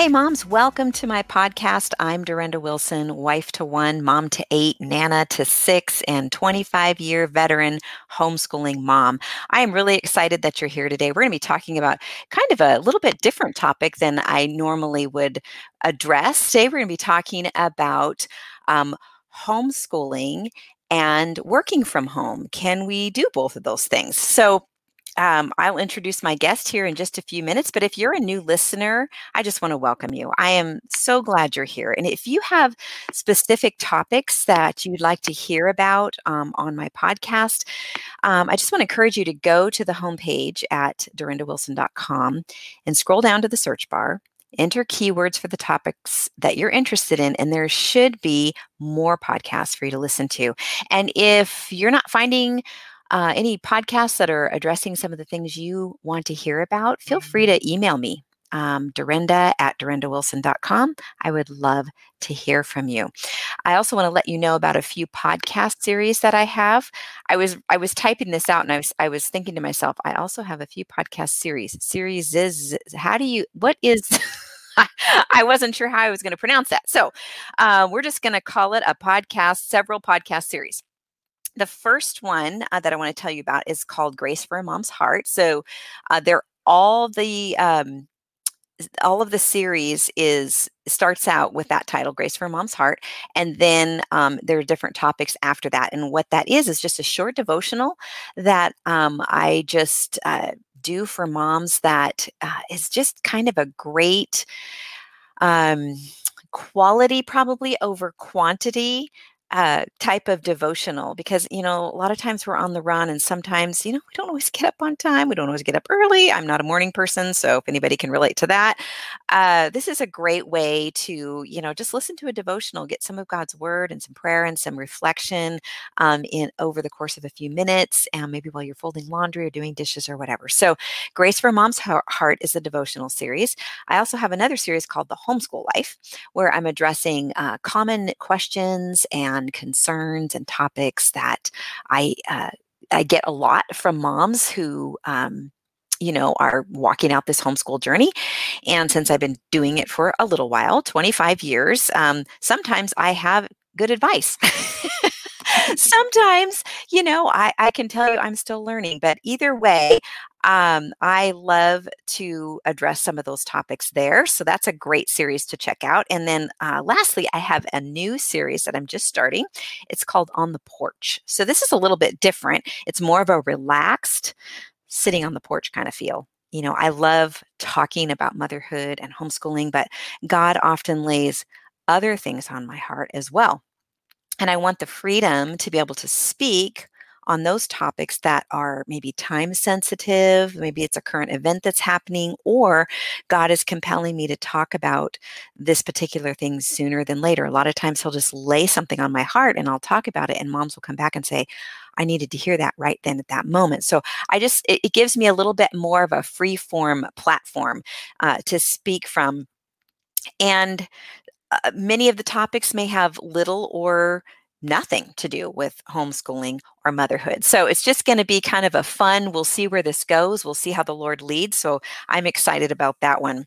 Hey, moms, welcome to my podcast. I'm Durenda Wilson, wife to one, mom to eight, nana to six, and 25 year veteran homeschooling mom. I am really excited that you're here today. We're going to be talking about kind of a little bit different topic than I normally would address. Today, we're going to be talking about um, homeschooling and working from home. Can we do both of those things? So, um, I'll introduce my guest here in just a few minutes. But if you're a new listener, I just want to welcome you. I am so glad you're here. And if you have specific topics that you'd like to hear about um, on my podcast, um, I just want to encourage you to go to the homepage at durendawilson.com and scroll down to the search bar. Enter keywords for the topics that you're interested in, and there should be more podcasts for you to listen to. And if you're not finding uh, any podcasts that are addressing some of the things you want to hear about, feel free to email me, um, Durenda at durendawilson.com. I would love to hear from you. I also want to let you know about a few podcast series that I have. I was I was typing this out and I was I was thinking to myself, I also have a few podcast series. Series is how do you what is I wasn't sure how I was going to pronounce that. So uh, we're just going to call it a podcast, several podcast series the first one uh, that I want to tell you about is called Grace for a Mom's Heart. So uh, they're all the um, all of the series is starts out with that title grace for a mom's heart and then um, there are different topics after that and what that is is just a short devotional that um, i just uh, do for moms that uh, is just kind of a great um, quality probably over quantity uh, type of devotional because you know a lot of times we're on the run and sometimes you know we don't always get up on time we don't always get up early i'm not a morning person so if anybody can relate to that uh, this is a great way to you know just listen to a devotional get some of god's word and some prayer and some reflection um, in over the course of a few minutes and maybe while you're folding laundry or doing dishes or whatever. So grace for mom's heart is a devotional series. I also have another series called the homeschool life where i'm addressing uh, common questions and on concerns and topics that I uh, I get a lot from moms who um, you know are walking out this homeschool journey. And since i've been doing it for a little while 25 years um, sometimes i have good advice. Sometimes you know I, I can tell you i'm still learning but either way um, I love to address some of those topics there. So that's a great series to check out. And then uh, lastly, I have a new series that I'm just starting. It's called On the Porch. So this is a little bit different. It's more of a relaxed, sitting on the porch kind of feel. You know, I love talking about motherhood and homeschooling, but God often lays other things on my heart as well. And I want the freedom to be able to speak on those topics that are maybe time sensitive, maybe it's a current event that's happening, or God is compelling me to talk about this particular thing sooner than later. A lot of times He'll just lay something on my heart and I'll talk about it, and moms will come back and say, I needed to hear that right then at that moment. So I just, it, it gives me a little bit more of a free form platform uh, to speak from. And uh, many of the topics may have little or nothing to do with homeschooling or motherhood. So it's just going to be kind of a fun, we'll see where this goes. We'll see how the Lord leads. So I'm excited about that one.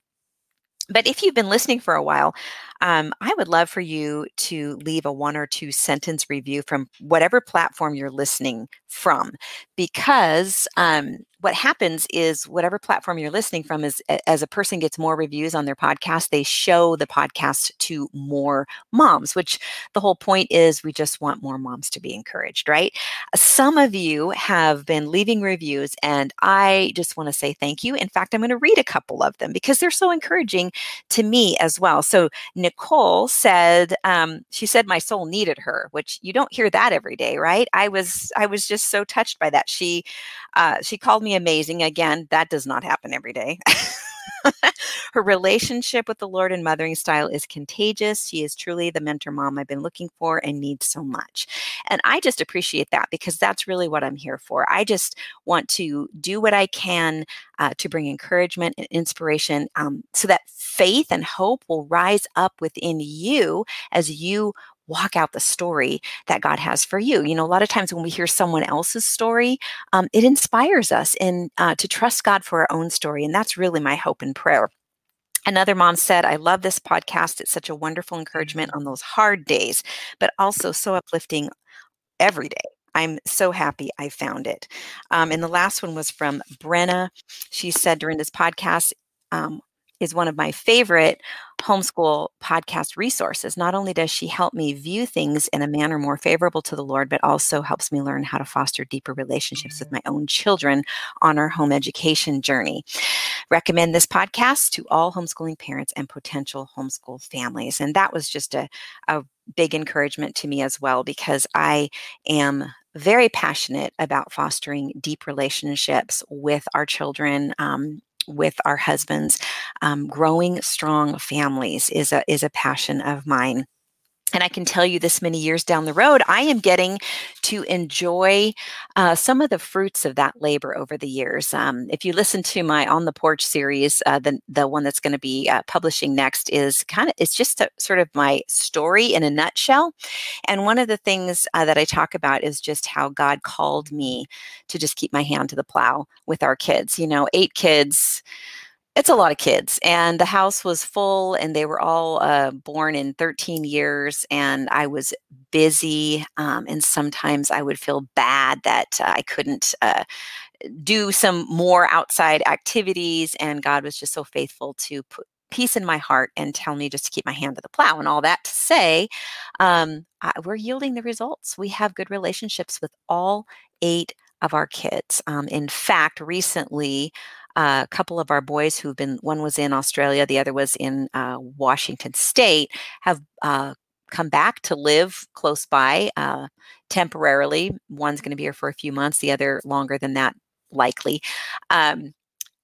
But if you've been listening for a while, um, I would love for you to leave a one or two sentence review from whatever platform you're listening from, because um, what happens is whatever platform you're listening from is as a person gets more reviews on their podcast they show the podcast to more moms which the whole point is we just want more moms to be encouraged right? Some of you have been leaving reviews and i just want to say thank you. In fact i'm going to read a couple of them because they're so encouraging to me as well. So nicole said um, she said my soul needed her which you don't hear that every day right i was i was just so touched by that she uh, she called me amazing. Again, that does not happen every day. Her relationship with the Lord and mothering style is contagious. She is truly the mentor mom I've been looking for and need so much. And I just appreciate that because that's really what I'm here for. I just want to do what I can uh, to bring encouragement and inspiration um, so that faith and hope will rise up within you as you walk out the story that God has for you. You know, a lot of times when we hear someone else's story, um, it inspires us in uh, to trust God for our own story, and that's really my hope and prayer. Another mom said, I love this podcast. It's such a wonderful encouragement on those hard days, but also so uplifting every day. I'm so happy I found it. Um, and the last one was from Brenna. She said Durenda's podcast, um, is one of my favorite homeschool podcast resources. Not only does she help me view things in a manner more favorable to the Lord, but also helps me learn how to foster deeper relationships with my own children on our home education journey. Recommend this podcast to all homeschooling parents and potential homeschool families. And that was just a, a big encouragement to me as well because I am very passionate about fostering deep relationships with our children. Um, with our husbands, um, growing strong families is a is a passion of mine and I can tell you this many years down the road, I am getting to enjoy uh, some of the fruits of that labor over the years. Um, if you listen to my On the Porch series, uh, the the one that's going to be uh, publishing next is kind of it's just a, sort of my story in a nutshell. And one of the things uh, that I talk about is just how God called me to just keep my hand to the plow with our kids. You know, eight kids it's a lot of kids and the house was full and they were all uh, born in 13 years and i was busy um, and sometimes i would feel bad that uh, i couldn't uh, do some more outside activities and god was just so faithful to put peace in my heart and tell me just to keep my hand to the plow and all that to say um, I, we're yielding the results. We have good relationships with all eight of our kids. Um, in fact recently a couple of our boys who've been, one was in Australia, the other was in uh, Washington State, have uh, come back to live close by uh, temporarily. One's going to be here for a few months, the other longer than that, likely. Um,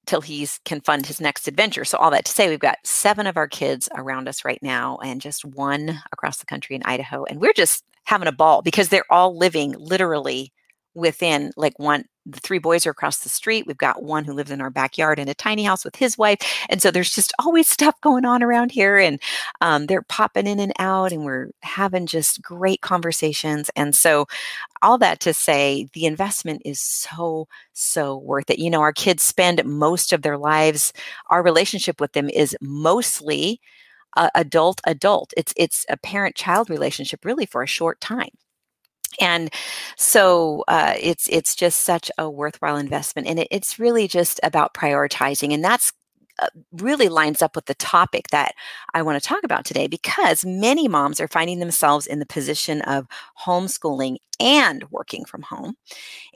till he can fund his next adventure. So all that to say, we've got seven of our kids around us right now, and just one across the country in Idaho, and we're just having a ball because they're all living literally within like one the three boys are across the street. We've got one who lives in our backyard in a tiny house with his wife. And so there's just always stuff going on around here. And um, they're popping in and out, and we're having just great conversations. And so, all that to say, the investment is so, so worth it. You know, our kids spend most of their lives, our relationship with them is mostly uh, adult adult. It's it's a parent child relationship really for a short time and so uh, it's it's just such a worthwhile investment and it, it's really just about prioritizing and that's uh, really lines up with the topic that I want to talk about today because many moms are finding themselves in the position of homeschooling and working from home.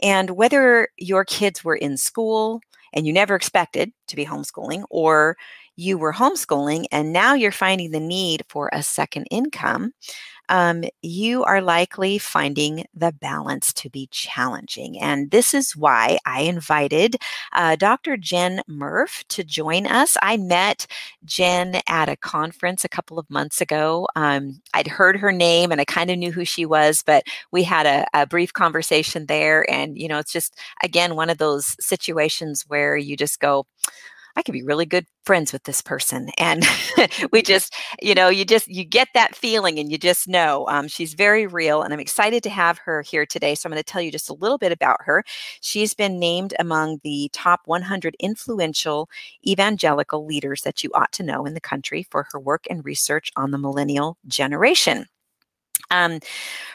And whether your kids were in school and you never expected to be homeschooling, or you were homeschooling and now you're finding the need for a second income, um, you are likely finding the balance to be challenging. And this is why I invited uh, Dr. Jenn Murff to join us. I met Jenn at a conference a couple of months ago. Um, I'd heard her name and I kind of knew who she was, but we had a, a brief conversation there. And, you know, it's just, again, one of those situations where you just go, I could be really good friends with this person. And we just, you know, you just, you get that feeling and you just know um, she's very real. And I'm excited to have her here today. So I'm going to tell you just a little bit about her. She's been named among the top 100 influential evangelical leaders that you ought to know in the country for her work and research on the millennial generation. Um,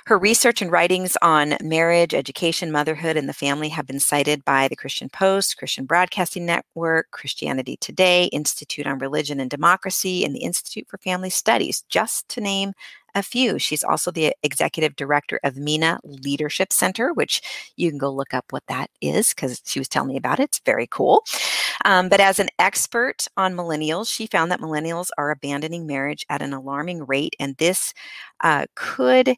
her research and writings on marriage, education, motherhood, and the family have been cited by the Christian Post, Christian Broadcasting Network, Christianity Today, Institute on Religion and Democracy, and the Institute for Family Studies, just to name a few. She's also the executive director of MENA Leadership Center, which you can go look up what that is because she was telling me about it. It's very cool. Um, but as an expert on millennials, she found that millennials are abandoning marriage at an alarming rate, and this uh, could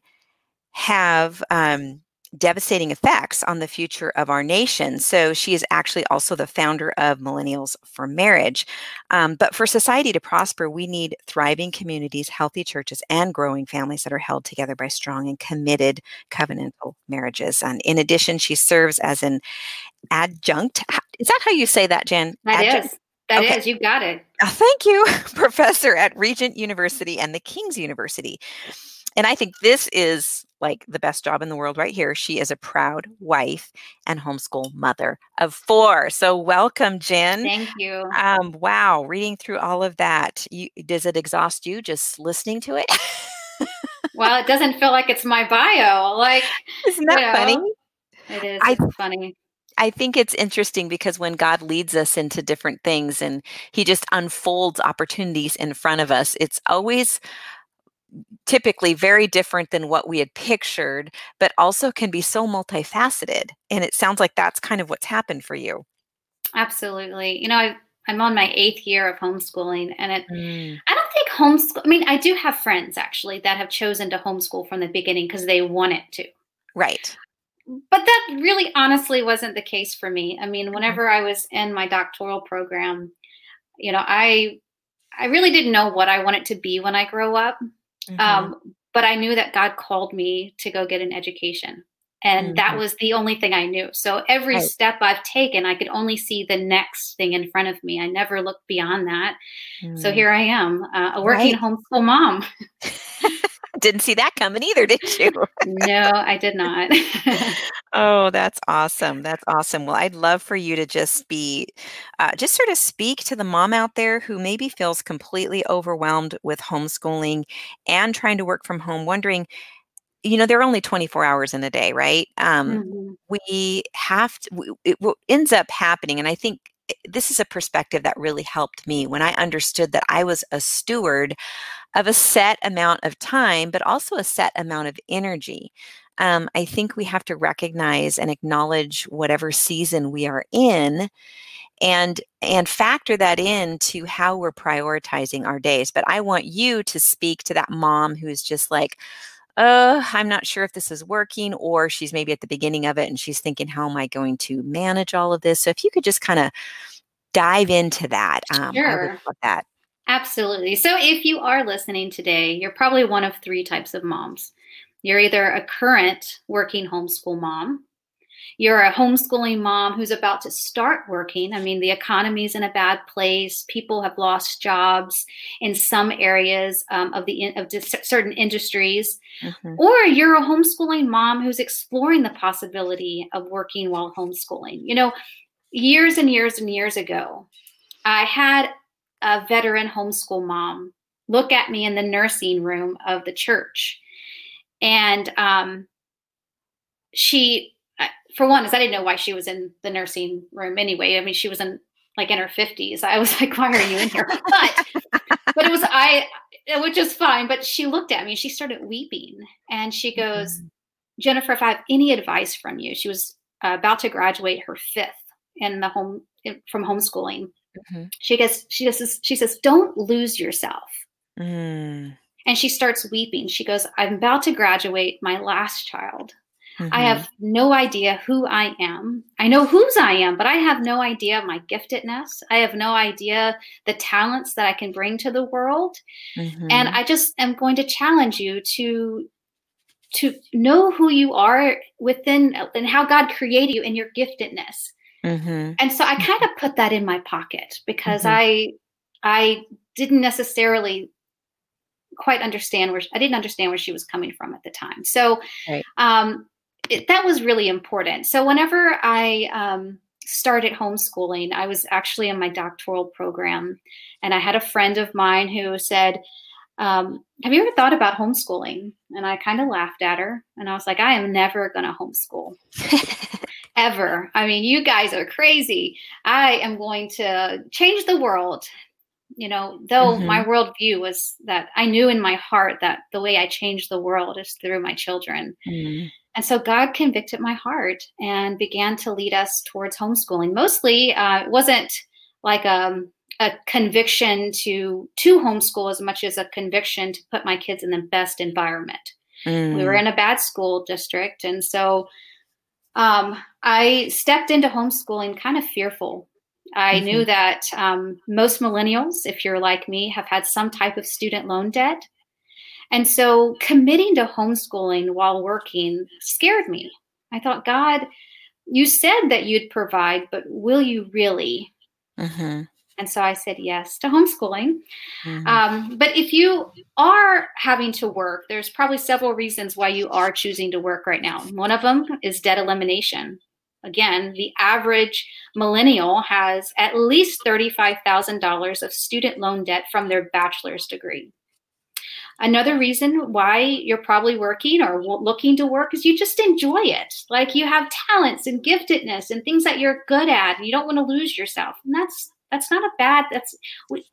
have um, devastating effects on the future of our nation. So she is actually also the founder of Millennials for Marriage. Um, but for society to prosper, we need thriving communities, healthy churches, and growing families that are held together by strong and committed covenantal marriages. And in addition, she serves as an adjunct. Is that how you say that, Jenn? That adjunct? is. That okay. is. You got it. Uh, thank you, professor at Regent University and the King's University. And I think this is like the best job in the world right here. She is a proud wife and homeschool mother of four. So welcome, Jenn. Thank you. Um, wow, reading through all of that, you, does it exhaust you just listening to it? well, it doesn't feel like it's my bio. Like, isn't that you know, funny? It is I, funny. I think it's interesting because when God leads us into different things and He just unfolds opportunities in front of us, it's always typically very different than what we had pictured, but also can be so multifaceted. And it sounds like that's kind of what's happened for you. Absolutely. You know, I, am on my eighth year of homeschooling, and it, mm. I don't think homeschool, I mean, I do have friends actually that have chosen to homeschool from the beginning because they wanted to. Right. But that really honestly wasn't the case for me. I mean, mm-hmm. whenever I was in my doctoral program, you know, I I really didn't know what I wanted to be when I grow up. Mm-hmm. Um, but I knew that God called me to go get an education. And mm-hmm. that was the only thing I knew. So every right. step I've taken, I could only see the next thing in front of me. I never looked beyond that. Mm. So here I am, uh, a working right. homeschool mom. didn't see that coming either, did you? no, I did not. oh, that's awesome. That's awesome. Well, I'd love for you to just be, uh, just sort of speak to the mom out there who maybe feels completely overwhelmed with homeschooling and trying to work from home, wondering, you know, there are only 24 hours in a day, right? Um, mm-hmm. We have to, it, what ends up happening, and I think this is a perspective that really helped me when I understood that I was a steward of a set amount of time, but also a set amount of energy. Um, I think we have to recognize and acknowledge whatever season we are in and and factor that into how we're prioritizing our days but i want you to speak to that mom who's just like uh i'm not sure if this is working or she's maybe at the beginning of it and she's thinking how am i going to manage all of this so if you could just kind of dive into that um, sure. i would love that Absolutely. So, if you are listening today, you're probably one of three types of moms. You're either a current working homeschool mom, you're a homeschooling mom who's about to start working. I mean, the economy's in a bad place. People have lost jobs in some areas um, of the of certain industries, mm-hmm. or you're a homeschooling mom who's exploring the possibility of working while homeschooling. You know, years and years and years ago, I had a veteran homeschool mom look at me in the nursing room of the church. And um, she, for one, is I didn't know why she was in the nursing room anyway. I mean, she was in like in her 50s. I was like, why are you in here? But, but it was, I, which is fine. But she looked at me, she started weeping. And she goes, mm-hmm. Jennifer, if I have any advice from you, she was uh, about to graduate her fifth in the home from homeschooling. Mm-hmm. She gets she says, she says, "Don't lose yourself." Mm. And she starts weeping. She goes, "I'm about to graduate my last child. Mm-hmm. I have no idea who I am. I know whose I am, but I have no idea my giftedness. I have no idea the talents that I can bring to the world. Mm-hmm. And I just am going to challenge you to to know who you are within and how God created you and your giftedness. Mm-hmm. And so I kind of put that in my pocket because mm-hmm. I I didn't necessarily quite understand where I didn't understand where she was coming from at the time. So right. um, it, that was really important. So whenever I um, started homeschooling, I was actually in my doctoral program, and I had a friend of mine who said, um, "Have you ever thought about homeschooling?" And I kind of laughed at her, and I was like, "I am never going to homeschool." ever. I mean, you guys are crazy. I am going to change the world. You know, though mm-hmm. my worldview was that I knew in my heart that the way I change the world is through my children. Mm-hmm. And so God convicted my heart and began to lead us towards homeschooling. Mostly, uh, it wasn't like a, um, a conviction to to homeschool as much as a conviction to put my kids in the best environment. Mm. We were mm. in a bad school district, and so um, I stepped into homeschooling kind of fearful. I mm-hmm. knew that um, most millennials, if you're like me, have had some type of student loan debt. And so committing to homeschooling while working scared me. I thought, God, you said that you'd provide, but will you really? Mm-hmm. And so I said yes to homeschooling. Mm-hmm. Um, but if you are having to work, there's probably several reasons why you are choosing to work right now. One of them is debt elimination. Again, the average millennial has at least $35,000 of student loan debt from their bachelor's degree. Another reason why you're probably working or looking to work is you just enjoy it. Like you have talents and giftedness and things that you're good at. And you don't want to lose yourself. And that's that's not a bad that's we,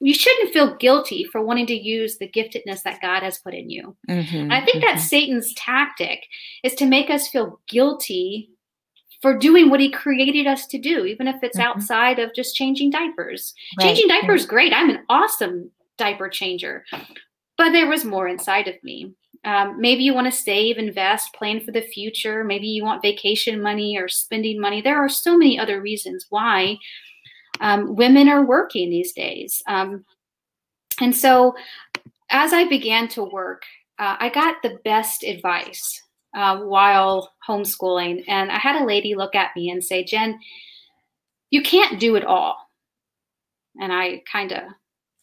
you shouldn't feel guilty for wanting to use the giftedness that God has put in you. Mm-hmm, I think mm-hmm. that Satan's tactic is to make us feel guilty for doing what he created us to do, even if it's mm-hmm. outside of just changing diapers. Right. Changing diapers, great. I'm an awesome diaper changer but there was more inside of me. Um, maybe you want to save, invest, plan for the future. Maybe you want vacation money or spending money. There are so many other reasons why um, women are working these days. Um, and so, as I began to work, uh, I got the best advice uh, while homeschooling. And I had a lady look at me and say, Jenn, you can't do it all. And I kind of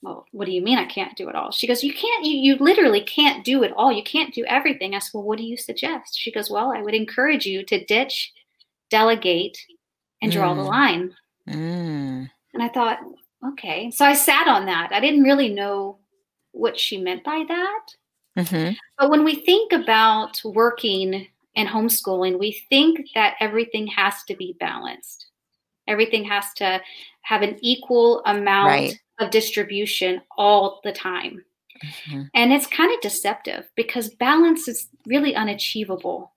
well, what do you mean I can't do it all? She goes, you can't, you, you literally can't do it all. You can't do everything. I said, well, what do you suggest? She goes, well, I would encourage you to ditch, delegate, and draw mm. the line. Mm. And I thought, okay. So I sat on that. I didn't really know what she meant by that. Mm-hmm. But when we think about working and homeschooling, we think that everything has to be balanced. Everything has to have an equal amount right of distribution all the time. Mm-hmm. And it's kind of deceptive because balance is really unachievable.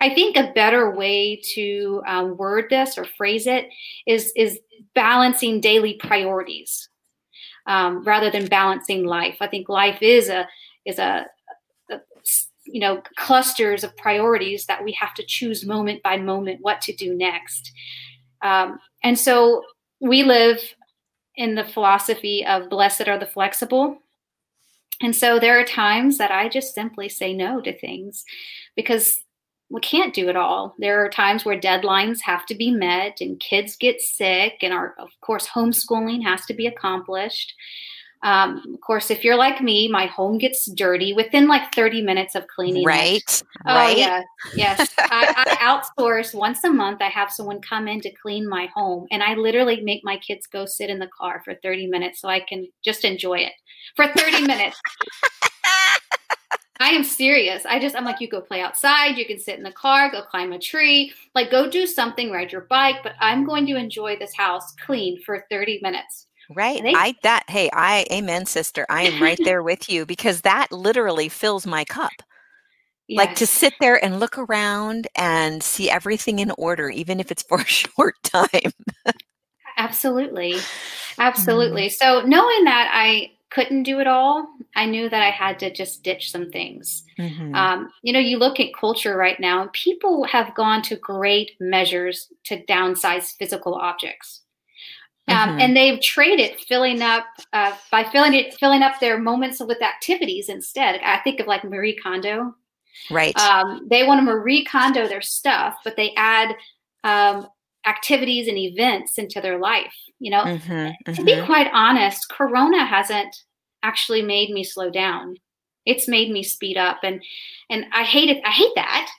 I think a better way to um, word this or phrase it is is balancing daily priorities um, rather than balancing life. I think life is a is a, a, you know clusters of priorities that we have to choose moment by moment what to do next. Um, and so we live in the philosophy of blessed are the flexible. And so there are times that I just simply say no to things because we can't do it all. There are times where deadlines have to be met and kids get sick, and our, of course, homeschooling has to be accomplished. Um, of course, if you're like me, my home gets dirty within like 30 minutes of cleaning. Right. It. Oh, right. yeah. Yes. I, I outsource once a month. I have someone come in to clean my home, and I literally make my kids go sit in the car for 30 minutes so I can just enjoy it for 30 minutes. I am serious. I just, I'm like, you go play outside, you can sit in the car, go climb a tree, like go do something, ride your bike, but I'm going to enjoy this house clean for 30 minutes. Right. I that hey, I amen sister. I am right there with you because that literally fills my cup. Yes. Like to sit there and look around and see everything in order even if it's for a short time. Absolutely. Absolutely. Mm. So knowing that I couldn't do it all, I knew that I had to just ditch some things. Mm-hmm. Um, you know, you look at culture right now, and people have gone to great measures to downsize physical objects. Um, mm-hmm. and they've traded filling up uh, by filling it filling up their moments with activities instead. I think of like Marie Kondo. Right. Um, they want to Marie Kondo their stuff, but they add um, activities and events into their life. You know, mm-hmm, mm-hmm. to be mm-hmm. quite honest, Corona hasn't actually made me slow down. It's made me speed up, and and I hate it. I hate that.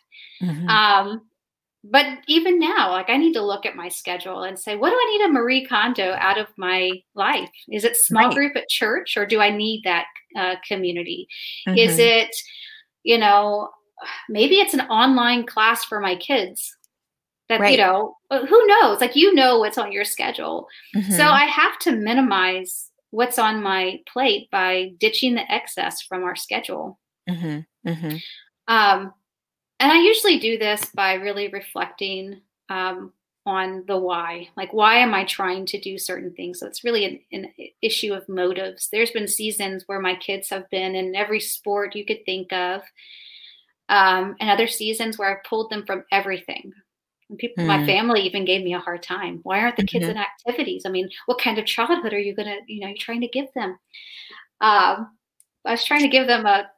Mm-hmm. Um, but even now, like I need to look at my schedule and say, what do I need a Marie Kondo out of my life? Is it small right. group at church or do I need that uh, community? Mm-hmm. Is it, you know, maybe it's an online class for my kids that, right. you know, who knows? Like, you know, what's on your schedule. Mm-hmm. So I have to minimize what's on my plate by ditching the excess from our schedule. Mm-hmm. mm-hmm. Um, and I usually do this by really reflecting um, on the why. Like, why am I trying to do certain things? So it's really an, an, issue of motives. There's been seasons where my kids have been in every sport you could think of, um, and other seasons where I've pulled them from everything. And people, mm. my family even gave me a hard time. Why aren't the kids mm-hmm. in activities? I mean, what kind of childhood are you gonna, you know, you're trying to give them? Um, I was trying to give them a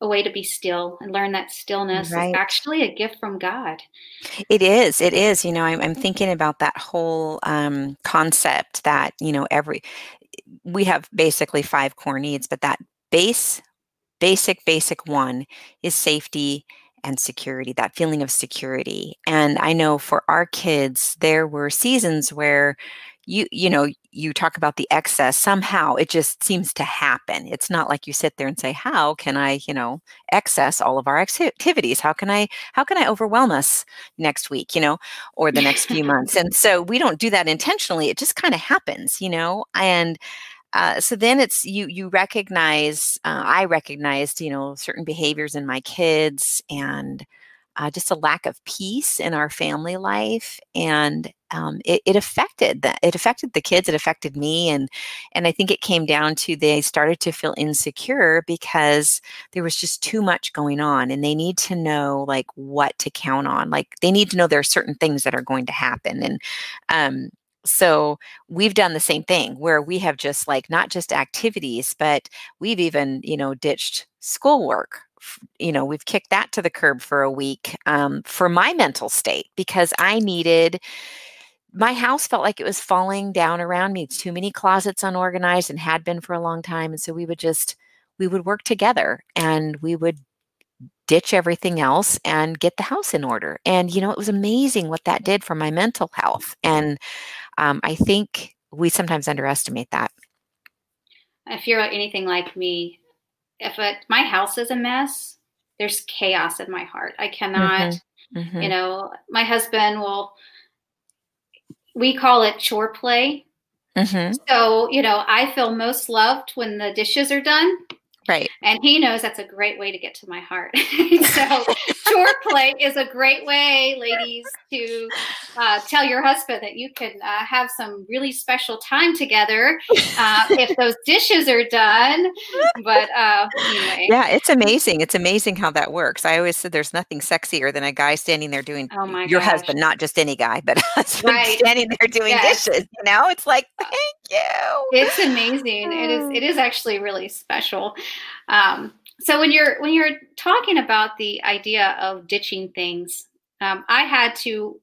a way to be still and learn that stillness Right. is actually a gift from God. It is, it is, you know, I'm I'm thinking about that whole, um, concept that, you know, every we have basically 5 core needs, but that base basic, basic one is safety and security, that feeling of security. And I know for our kids, there were seasons where you you know, you talk about the excess, somehow it just seems to happen. It's not like you sit there and say, "How can I, you know, excess all of our activities? How can I how can I overwhelm us next week, you know, or the next few months?" And so we don't do that intentionally. It just kind of happens, you know. And uh, so then it's you you recognize uh, i recognized you know certain behaviors in my kids and uh, just a lack of peace in our family life and um, it, it affected that it affected the kids it affected me and and i think it came down to they started to feel insecure because there was just too much going on and they need to know like what to count on like they need to know there are certain things that are going to happen and um, so we've done the same thing where we have just like not just activities but we've even you know ditched schoolwork you know we've kicked that to the curb for a week um, for my mental state because i needed my house felt like it was falling down around me. Too many closets unorganized and had been for a long time and so we would just we would work together and we would ditch everything else and get the house in order. And you know it was amazing what that did for my mental health. And um, I think we sometimes underestimate that. If you're anything like me, if it, my house is a mess, there's chaos in my heart. I cannot, Mhm. you know, my husband will, we call it chore play. Mhm. So, you know, I feel most loved when the dishes are done. Right. And he knows that's a great way to get to my heart. so, chore play is a great way, ladies, to uh, tell your husband that you can uh, have some really special time together uh, if those dishes are done. But uh, anyway, Yeah, it's amazing. It's amazing how that works. I always said there's nothing sexier than a guy standing there doing oh my your gosh. husband, not just any guy, but a husband Right. standing there doing Yes. dishes. You know, it's like, thank you. It's amazing. It is. It is actually really special. Um, so when you're when you're talking about the idea of ditching things, um, I had to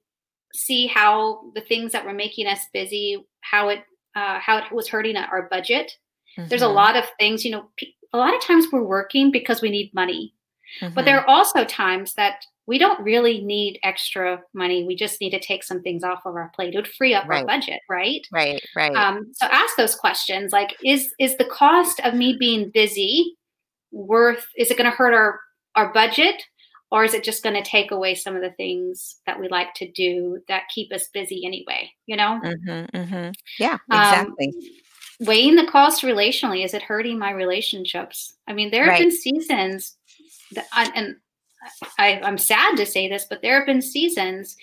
see how the things that were making us busy, how it uh, how it was hurting our budget. There's a Mhm. lot of things, you know. pe- A lot of times we're working because we need money, but Mhm. there are also times that we don't really need extra money. We just need to take some things off of our plate. It would free up our budget, right? right, right. um, so ask those questions like is is the cost of me being busy worth is it going to hurt our our budget or is it just going to take away some of the things that we like to do that keep us busy anyway you know Mhm, mhm. Yeah, Um, exactly. weighing the cost relationally is it hurting my relationships i mean there have Right. been seasons that I, and I, i'm sad to say this but there have been seasons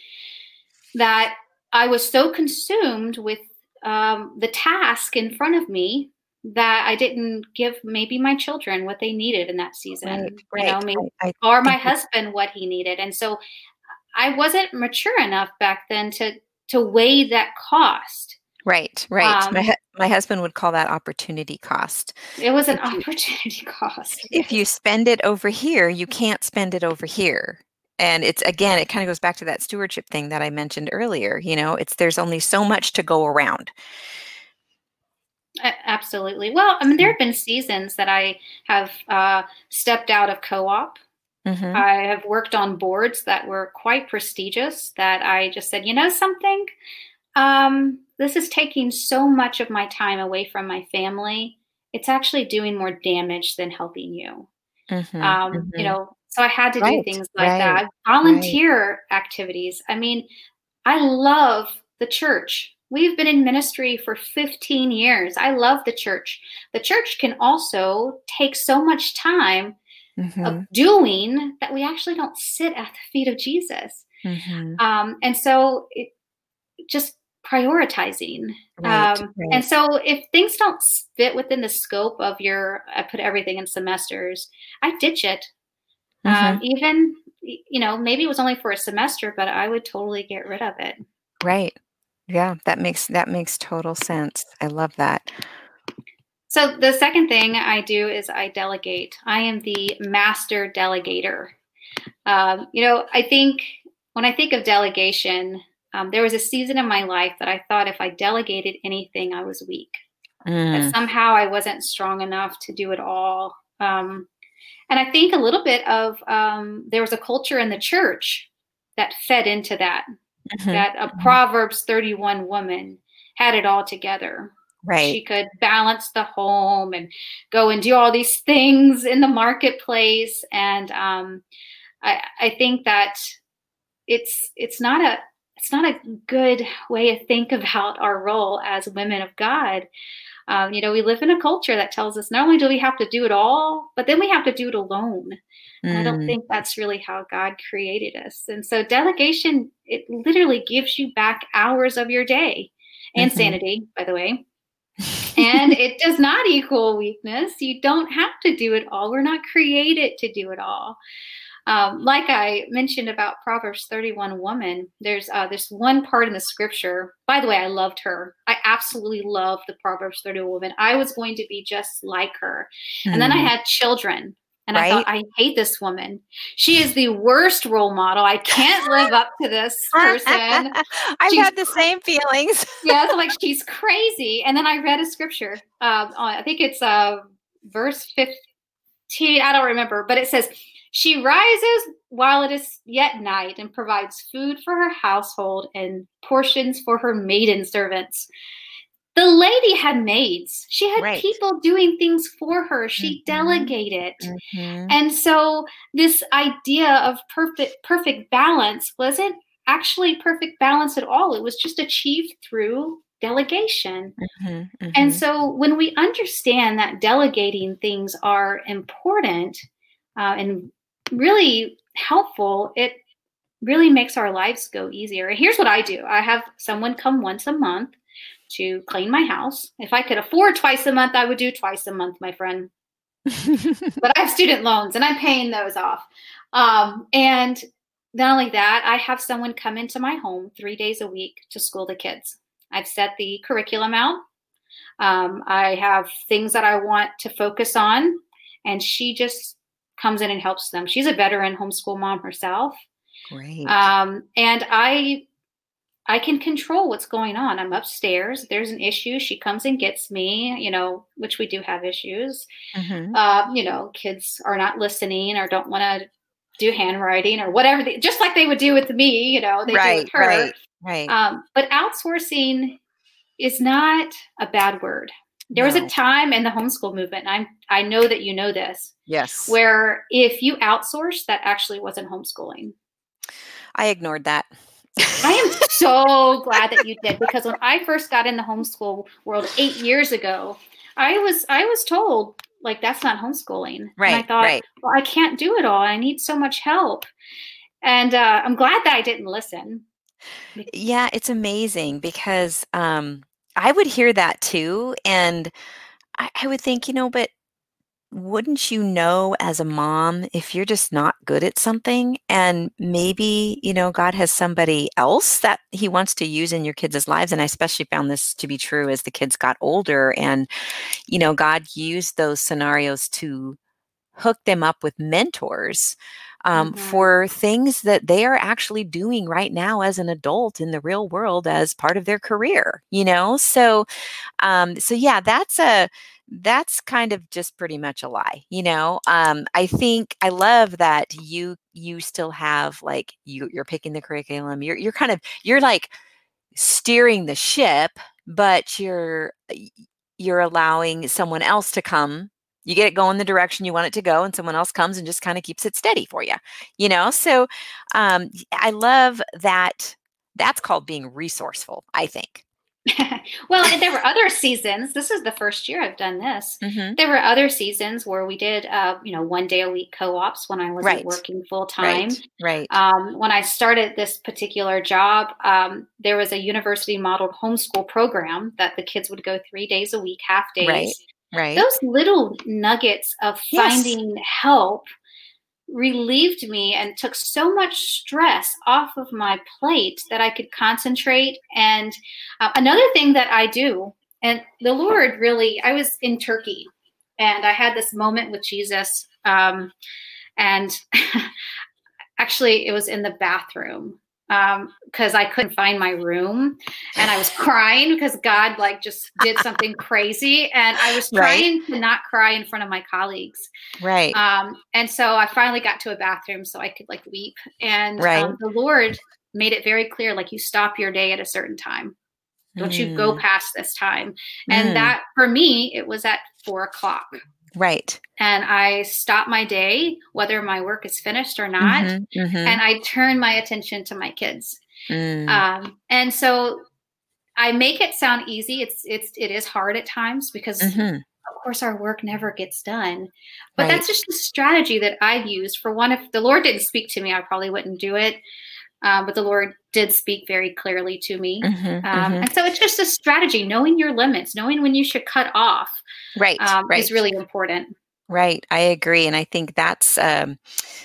that i was so consumed with um, the task in front of me that i didn't give maybe my children what they needed in that season. Right, you know maybe I, I or my you- husband what he needed. And so i wasn't mature enough back then to to weigh that cost right, right. my Um, hu- my husband would call that opportunity cost. it was an If you- opportunity cost if you spend it over here, you can't spend it over here. And it's again, it kind of goes back to that stewardship thing that I mentioned earlier. You know, it's there's only so much to go around. Absolutely. Well, I mean, there have been seasons that I have uh, stepped out of co op. Mhm. I have worked on boards that were quite prestigious that I just said, you know, something, um, this is taking so much of my time away from my family. It's actually doing more damage than helping you. Mhm, Um, mhm. You know, so I had to do things like right, that. Volunteer activities. I mean, I love the church. We've been in ministry for 15 years. I love the church. The church can also take so much time Mhm, of doing that we actually don't sit at the feet of Jesus. mhm. Um, and so it, just prioritizing. Right, Um, right. And so if things don't fit within the scope of your, I put everything in semesters, I ditch it. Um, Mhm. even, you know, maybe it was only for a semester, but I would totally get rid of it. Right. Yeah, that makes that makes total sense. I love that. So the second thing I do is I delegate. I am the master delegator. Um, you know, I think when I think of delegation, um, there was a season in my life that I thought if I delegated anything, I was weak. Mm. That somehow I wasn't strong enough to do it all. Um, and I think a little bit of um, there was a culture in the church that fed into that. Mm-hmm. That a mm-hmm. Proverbs 31 woman had it all together. Right. She could balance the home and go and do all these things in the marketplace. And um, I, I think that it's it's not a it's not a good way to think about our role as women of God. Um, you know, we live in a culture that tells us not only do we have to do it all, but then we have to do it alone. Mm. I don't mm. think that's really how God created us. And so delegation, it literally gives you back hours of your day and mm-hmm. sanity, by the way. and it does not equal weakness. You don't have to do it all. We're not created to do it all. Um, like I mentioned about Proverbs 31 woman, there's uh, this one part in the scripture. By the way, I loved her. I absolutely love the Proverbs 31 woman. I was going to be just like her. Mm. And then I hmm. had children. And right? I thought, I hate this woman. She is the worst role model. I can't live up to this person. I've she's, had the same feelings. yeah, so like she's crazy. And then I read a scripture. Uh, I think it's uh, verse 15. I don't remember, but it says, she rises while it is yet night and provides food for her household and portions for her maiden servants. The lady had maids. She had right. people doing things for her. She mm-hmm. delegated. Mm-hmm. And so this idea of perfect perfect balance wasn't actually perfect balance at all. It was just achieved through delegation. Mm-hmm, mm-hmm. And so when we understand that delegating things are important uh, and really helpful. It really makes our lives go easier. Here's what I do I have someone come once a month to clean my house. If I could afford twice a month, I would do twice a month, my friend. but I have student loans and I'm paying those off. Um, and not only that, I have someone come into my home three days a week to school the kids. I've set the curriculum out. Um, I have things that I want to focus on, and she just comes in and helps them. She's a veteran homeschool mom herself. Great. Um, and I I can control what's going on. I'm upstairs. There's an issue. She comes and gets me, you know, which we do have issues. Mm-hmm. Uh, you know, kids are not listening or don't want to do handwriting or whatever, they, just like they would do with me, you know, they right, do with her. Right, right. Um, but outsourcing is not a bad word. There no. was a time in the homeschool movement, and i I know that you know this. Yes. Where if you outsource, that actually wasn't homeschooling. I ignored that. I am so glad that you did because when I first got in the homeschool world eight years ago, I was I was told like that's not homeschooling. Right. And I thought, right. well, I can't do it all. I need so much help. And uh, I'm glad that I didn't listen. Yeah, it's amazing because um, I would hear that too. And I, I would think, you know, but wouldn't you know as a mom if you're just not good at something and maybe you know god has somebody else that he wants to use in your kids' lives and i especially found this to be true as the kids got older and you know god used those scenarios to hook them up with mentors um, mm-hmm. for things that they are actually doing right now as an adult in the real world as part of their career you know so um, so yeah that's a that's kind of just pretty much a lie you know um, i think i love that you you still have like you you're picking the curriculum you're you're kind of you're like steering the ship but you're you're allowing someone else to come you get it going the direction you want it to go and someone else comes and just kind of keeps it steady for you you know so um, i love that that's called being resourceful i think well there were other seasons this is the first year i've done this mm-hmm. there were other seasons where we did uh, you know one day a week co-ops when i wasn't right. working full time right, right. Um, when i started this particular job um, there was a university modeled homeschool program that the kids would go three days a week half days right Right. Those little nuggets of finding yes. help relieved me and took so much stress off of my plate that I could concentrate. And uh, another thing that I do And the Lord really, I was in Turkey and I had this moment with Jesus. Um, and actually, it was in the bathroom because um, I couldn't find my room and I was crying because God like just did something crazy and I was trying right. to not cry in front of my colleagues. Right. Um, and so I finally got to a bathroom so I could like weep. And right. um, the Lord made it very clear like you stop your day at a certain time. Don't mm. you go mm. past this time. And mm. that for me, it was at four o'clock. Right. And I stop my day, whether my work is finished or not, mm-hmm, mm-hmm. and I turn my attention to my kids. Mm. Um, and so I make it sound easy. It's it's it is hard at times because mm-hmm. of course our work never gets done. But right. that's just a strategy that I've used. For one, if the Lord didn't speak to me, I probably wouldn't do it. Um, but the Lord did speak very clearly to me. Mm-hmm, um, mm-hmm. And so it's just a strategy, knowing your limits, knowing when you should cut off. Right, um, right. is really important. Right, I agree, and I think that's um,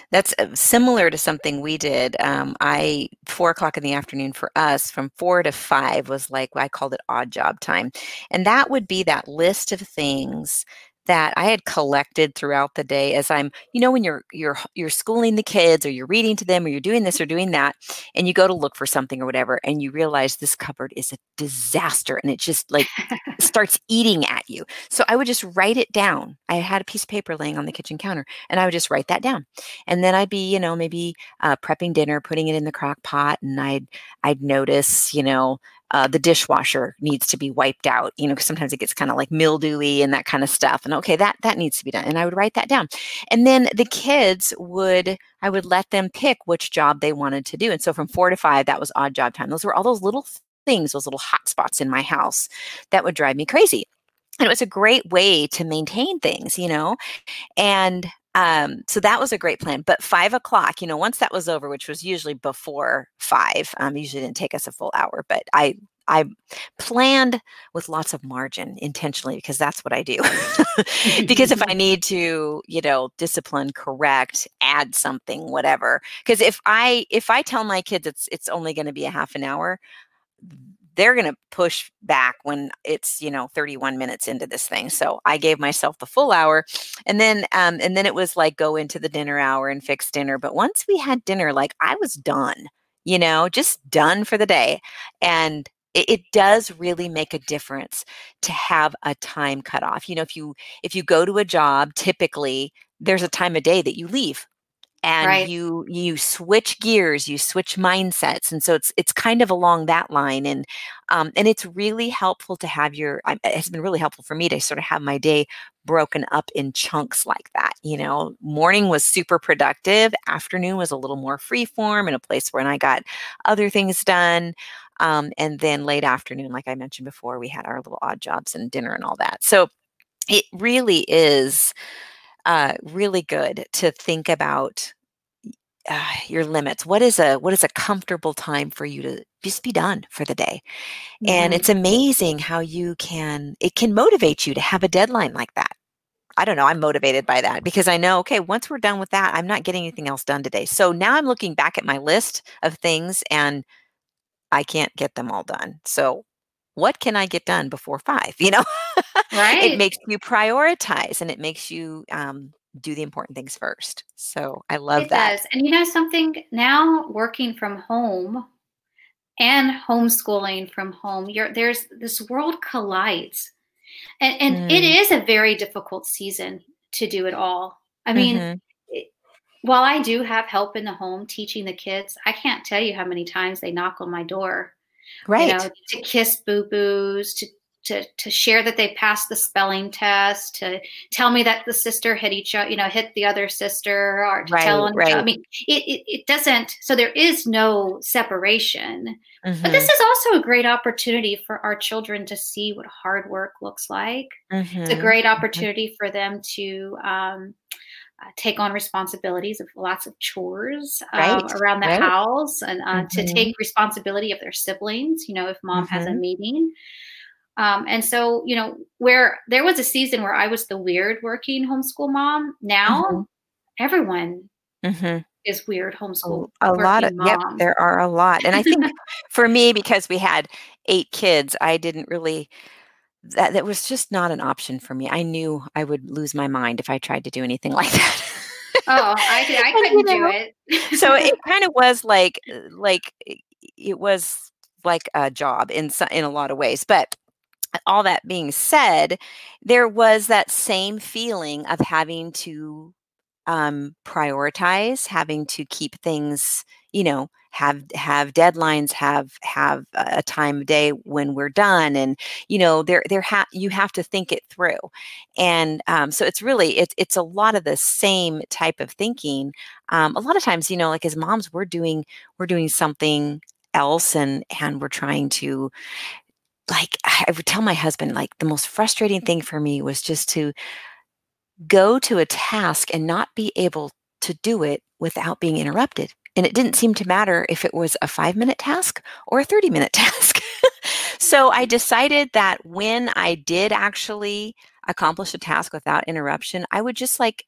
that's uh, similar to something we did. Um, I four o'clock in the afternoon for us, from four to five was like I called it odd job time, and that would be that list of things that I had collected throughout the day as I'm, you know, when you're you're you're schooling the kids or you're reading to them or you're doing this or doing that, and you go to look for something or whatever, and you realize this cupboard is a disaster and it just like starts eating at you. So I would just write it down. I had a piece of paper laying on the kitchen counter, and I would just write that down. And then I'd be, you know, maybe uh, prepping dinner, putting it in the crock pot, and I'd I'd notice, you know, uh, the dishwasher needs to be wiped out, you know, sometimes it gets kind of like mildewy and that kind of stuff. And okay, that that needs to be done. And I would write that down. And then the kids would, I would let them pick which job they wanted to do. And so from four to five, that was odd job time. Those were all those little things, those little hot spots in my house that would drive me crazy. And it was a great way to maintain things, you know. And um, so that was a great plan. But five o'clock, you know, once that was over, which was usually before five, um, usually didn't take us a full hour, but I I planned with lots of margin intentionally because that's what I do. because if I need to, you know, discipline, correct, add something, whatever. Because if I if I tell my kids it's it's only going to be a half an hour, they're going to push back when it's you know 31 minutes into this thing so i gave myself the full hour and then um, and then it was like go into the dinner hour and fix dinner but once we had dinner like i was done you know just done for the day and it, it does really make a difference to have a time cut off you know if you if you go to a job typically there's a time of day that you leave and right. you you switch gears you switch mindsets and so it's it's kind of along that line and um, and it's really helpful to have your it's been really helpful for me to sort of have my day broken up in chunks like that you know morning was super productive afternoon was a little more free form in a place where i got other things done um, and then late afternoon like i mentioned before we had our little odd jobs and dinner and all that so it really is uh, really good to think about uh, your limits. What is a what is a comfortable time for you to just be done for the day? Mm-hmm. And it's amazing how you can it can motivate you to have a deadline like that. I don't know, I'm motivated by that because I know, okay, once we're done with that, I'm not getting anything else done today. So now I'm looking back at my list of things and I can't get them all done. So what can I get done before five? You know, right? it makes you prioritize and it makes you um, do the important things first. So I love it that. Does. And you know something now working from home and homeschooling from home, you're, there's this world collides. And, and mm. it is a very difficult season to do it all. I mean, mm-hmm. it, while I do have help in the home teaching the kids, I can't tell you how many times they knock on my door. Right. You know, to kiss boo boos, to to to share that they passed the spelling test, to tell me that the sister hit each other, you know, hit the other sister, or to right, tell them. Right. I mean, it, it, it doesn't. So there is no separation. Mm-hmm. But this is also a great opportunity for our children to see what hard work looks like. Mm-hmm. It's a great mm-hmm. opportunity mm-hmm. for them to. Um, uh, take on responsibilities of lots of chores right, um, around the right. house and uh, mm-hmm. to take responsibility of their siblings you know if mom mm-hmm. has a mm-hmm. meeting um, and so, you know, where there was a season where I was the weird working homeschool mom. Now, mm-hmm. everyone mm-hmm. is weird homeschool. A, a lot of, mom. yep, there are a lot. And I think for me, because we had eight kids, I didn't really that that was just not an option for me. I knew I would lose my mind if I tried to do anything like that. oh, I, I couldn't do it. so it kind of was like like it was like a job in in a lot of ways, but all that being said, there was that same feeling of having to um, prioritize, having to keep things, you know, have have deadlines, have have a time of day when we're done, and you know, there there ha- you have to think it through, and um, so it's really it's it's a lot of the same type of thinking. Um, a lot of times, you know, like as moms, we're doing we're doing something else, and and we're trying to like I would tell my husband like the most frustrating thing for me was just to go to a task and not be able to do it without being interrupted. And it didn't seem to matter if it was a five minute task or a 30 minute task. so I decided that when I did actually accomplish a task without interruption, I would just like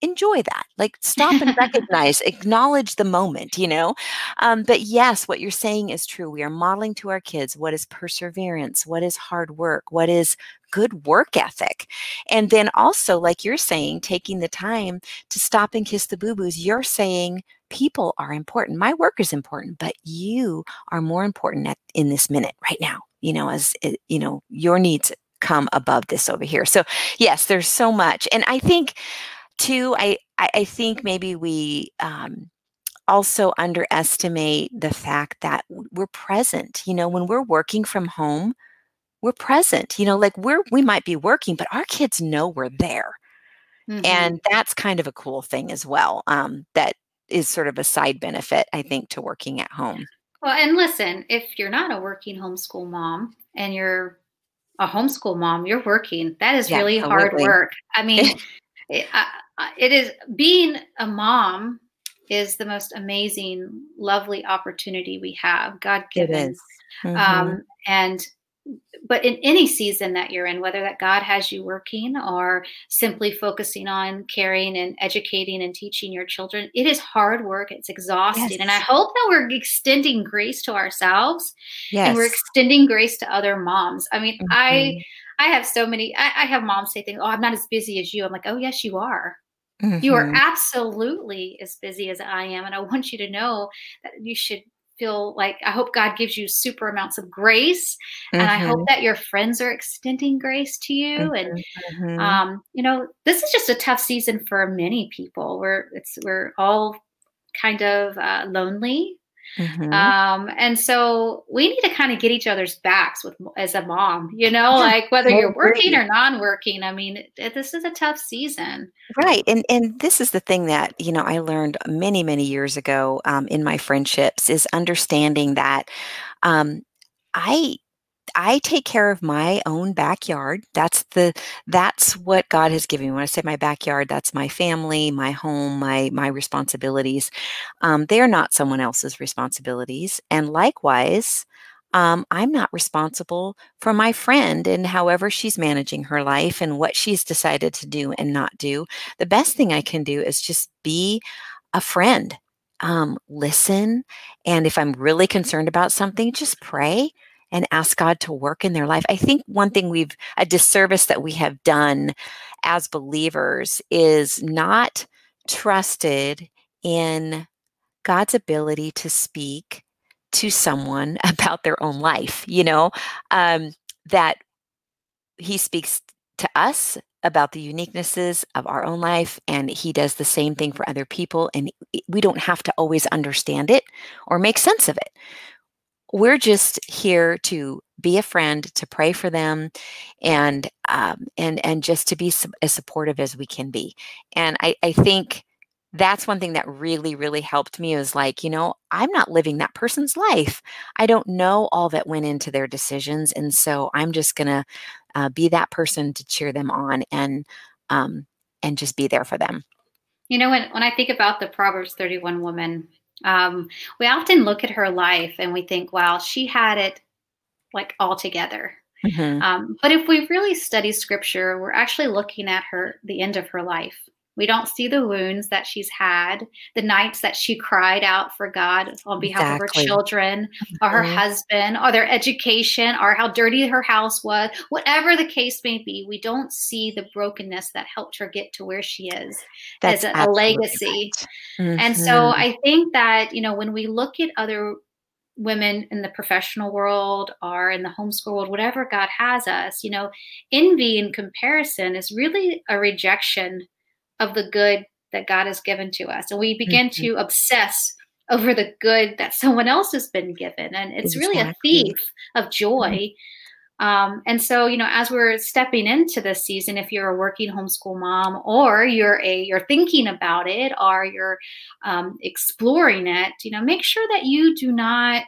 enjoy that like stop and recognize acknowledge the moment you know? Um, but yes what you're saying is true. We are modeling to our kids what is perseverance what is hard work what is good work ethic. And then also like you're saying taking the time to stop and kiss the boo-boos you're saying people are important my work is important but you are more important at, in this minute right now you know as eh, you know your needs come above this over here so yes there's so much and i think too, I, I think maybe we um, also underestimate the fact that we're present. You know, when we're working from home, we're present. You know, like we're we might be working, but our kids know we're there, mm-hmm. and that's kind of a cool thing as well. Um, that is sort of a side benefit, I think, to working at home. Well, and listen, if you're not a working homeschool mom and you're a homeschool mom, you're working. That is yeah, really totally. hard work. I mean, it, it is being a mom is the most amazing, lovely opportunity we have. God given. Mm-hmm. Um, and but in any season that you're in, whether that God has you working or simply focusing on caring and educating and teaching your children, it is hard work. It's exhausting. Yes. And I hope that we're extending grace to ourselves yes. and we're extending grace to other moms. I mean, mm-hmm. I I have so many, I, I, have moms say things, oh, I'm not as busy as you. I'm like, oh, yes, you are. Mm-hmm. You are mm-hmm. absolutely as busy as I am. And I want you to know that you should feel like I hope God gives you super amounts of grace. Mm-hmm. And I hope mm-hmm. that your friends are extending grace to you. Mm-hmm. And mm-hmm. um, you know, this is just a tough season for many people. We're it's we're all kind of uh, lonely Mm-hmm. Um, and so we need to kind of get each other's backs with as a mom, you know, like whether you're working or non-working. I mean, this is a tough season, right? And and this is the thing that you know I learned many many years ago um, in my friendships is understanding that um, I I take care of my own backyard. That's the that's what God has given me. When I say my backyard, that's my family, my home, my my responsibilities. Um, they are not someone else's responsibilities. And likewise, um, I'm not responsible for my friend and however she's managing her life and what she's decided to do and not do. The best thing I can do is just be a friend. Um, listen, and if I'm really concerned about something, just pray and ask God to work in their life. I think one thing we've, a disservice that we have done as believers is not trusted in God's ability to speak to someone about their own life, you know, um, that He speaks to us about the uniquenesses of our own life and he does the same thing for other people and we don't have to always understand it or make sense of it we're just here to be a friend, to pray for them, and um, and and just to be as supportive as we can be. And I, I think that's one thing that really really helped me is like you know i'm not living that person's life i don't know all that went into their decisions and so i'm just gonna uh, be that person to cheer them on and um, and just be there for them you know when, when i think about the proverbs 31 woman um, we often look at her life and we think, wow, she had it like all together. Mm-hmm. Um, but if we really study scripture, we're actually looking at her, the end of her life. We don't see the wounds that she's had, the nights that she cried out for God on behalf exactly. of her children or her mm-hmm. husband or their education or how dirty her house was, whatever the case may be. We don't see the brokenness that helped her get to where she is That's as a, a legacy. Right. Mm-hmm. And so I think that, you know, when we look at other women in the professional world or in the homeschool world, whatever God has us, you know, envy and comparison is really a rejection of the good that God has given to us. And we begin mm-hmm. to obsess over the good that someone else has been given. And it's exactly. really a thief of joy. Mm-hmm. Um, and so, you know, as we're stepping into this season, if you're a working homeschool mom, or you're a you're thinking about it, or you're um, exploring it, you know, make sure that you do not